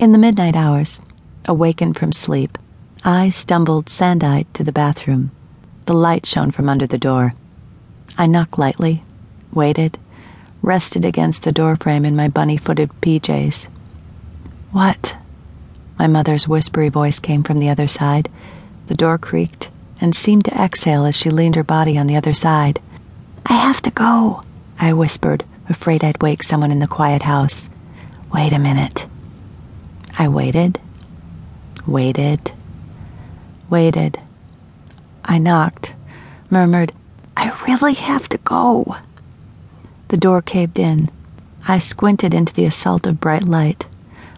In the midnight hours, awakened from sleep, I stumbled sand eyed to the bathroom. The light shone from under the door. I knocked lightly, waited, rested against the doorframe in my bunny footed PJs. What? My mother's whispery voice came from the other side. The door creaked and seemed to exhale as she leaned her body on the other side. I have to go, I whispered, afraid I'd wake someone in the quiet house. Wait a minute. I waited, waited, waited. I knocked, murmured, I really have to go. The door caved in. I squinted into the assault of bright light.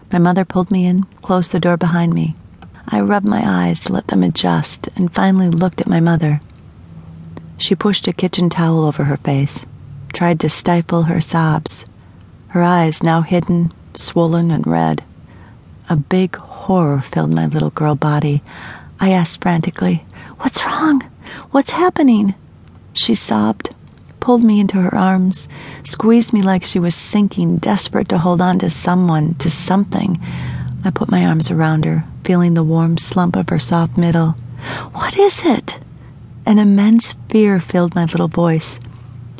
My mother pulled me in, closed the door behind me. I rubbed my eyes to let them adjust and finally looked at my mother. She pushed a kitchen towel over her face, tried to stifle her sobs, her eyes now hidden, swollen, and red. A big horror filled my little girl body. I asked frantically, What's wrong? What's happening? She sobbed, pulled me into her arms, squeezed me like she was sinking, desperate to hold on to someone, to something. I put my arms around her, feeling the warm slump of her soft middle. What is it? An immense fear filled my little voice.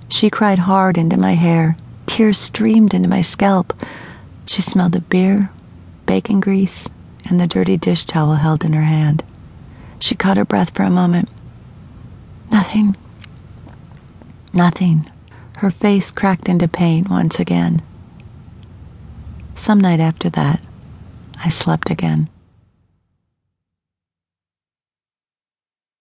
She cried hard into my hair. Tears streamed into my scalp. She smelled of beer, bacon grease, and the dirty dish towel held in her hand. She caught her breath for a moment. Nothing. Nothing. Her face cracked into pain once again. Some night after that, I slept again.